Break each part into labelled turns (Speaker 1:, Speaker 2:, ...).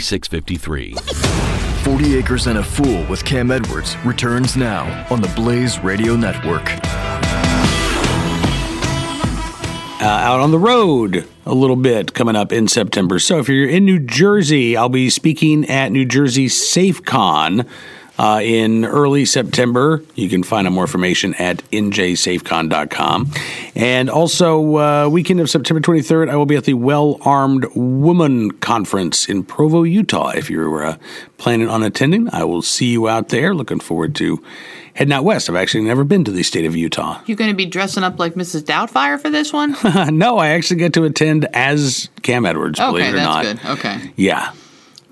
Speaker 1: 4653.
Speaker 2: 40 Acres and a Fool with Cam Edwards returns now on the Blaze Radio Network.
Speaker 3: Uh, out on the road a little bit coming up in September. So if you're in New Jersey, I'll be speaking at New Jersey SafeCon uh, in early September. You can find out more information at njsafecon.com. And also, uh, weekend of September 23rd, I will be at the Well Armed Woman Conference in Provo, Utah. If you're uh, planning on attending, I will see you out there. Looking forward to heading out west. I've actually never been to the state of Utah.
Speaker 4: You're going to be dressing up like Mrs. Doubtfire for this one?
Speaker 3: no, I actually get to attend as Cam Edwards.
Speaker 4: Okay,
Speaker 3: believe it or
Speaker 4: that's
Speaker 3: not.
Speaker 4: good. Okay,
Speaker 3: Yeah.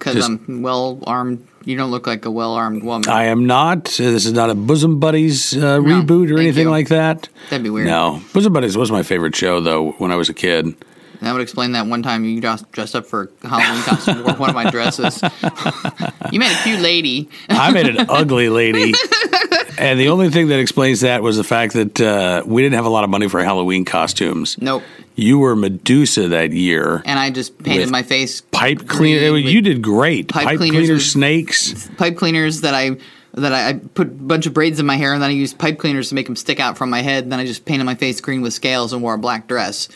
Speaker 4: Because I'm well armed. You don't look like a well armed woman.
Speaker 3: I am not. This is not a Bosom Buddies uh, reboot or anything
Speaker 4: you.
Speaker 3: like that.
Speaker 4: That'd be weird.
Speaker 3: No, Bosom Buddies was my favorite show though when I was a kid.
Speaker 4: That would explain that one time you dressed, up for Halloween costume, wore one of my dresses. you made a cute lady.
Speaker 3: I made an ugly lady, and the only thing that explains that was the fact that uh, we didn't have a lot of money for Halloween costumes.
Speaker 4: Nope.
Speaker 3: You were Medusa that year.
Speaker 4: And I just painted my face
Speaker 3: Pipe cleaner. You did great.
Speaker 4: pipe
Speaker 3: Pipe,
Speaker 4: cleaners
Speaker 3: cleaner snakes.
Speaker 4: pipe cleaners that I that I, I put a bunch of braids in my hair, and then I used pipe cleaners to make them stick out from my head. And then I just painted my face green with scales and wore a black dress.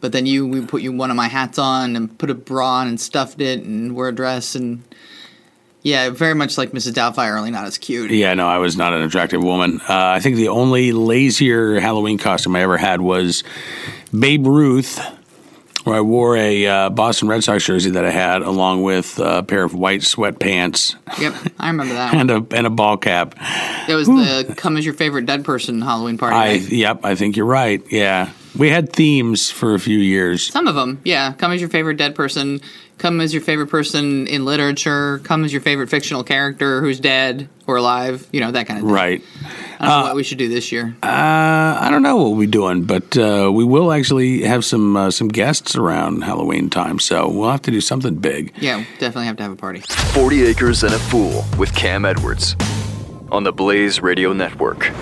Speaker 4: But then you, we put you one of my hats on and put a bra on and stuffed it and wore a dress and yeah, very much like Mrs. Doubtfire, only not as cute.
Speaker 3: Yeah, no, I was not an attractive woman. Uh, I think the only lazier Halloween costume I ever had was Babe Ruth, where I wore a uh, Boston Red Sox jersey that I had, along with a pair of white sweatpants
Speaker 4: Yep, I remember that.
Speaker 3: and a and a ball cap.
Speaker 4: It was the "Come as your favorite dead person" Halloween party.
Speaker 3: I
Speaker 4: night.
Speaker 3: yep, I think you're right. Yeah, we had themes for a few years.
Speaker 4: Some of them, yeah. Come as your favorite dead person. Come as your favorite person in literature. Come as your favorite fictional character who's dead or alive. You know that kind of thing.
Speaker 3: Right.
Speaker 4: I don't know what we should do this year.
Speaker 3: Uh, I don't know what we'll be doing, but uh, we will actually have some uh, some guests around Halloween time, so we'll have to do something big.
Speaker 4: yeah, definitely have to have a party.
Speaker 2: 40 Acres and a Fool with Cam Edwards on the Blaze Radio Network.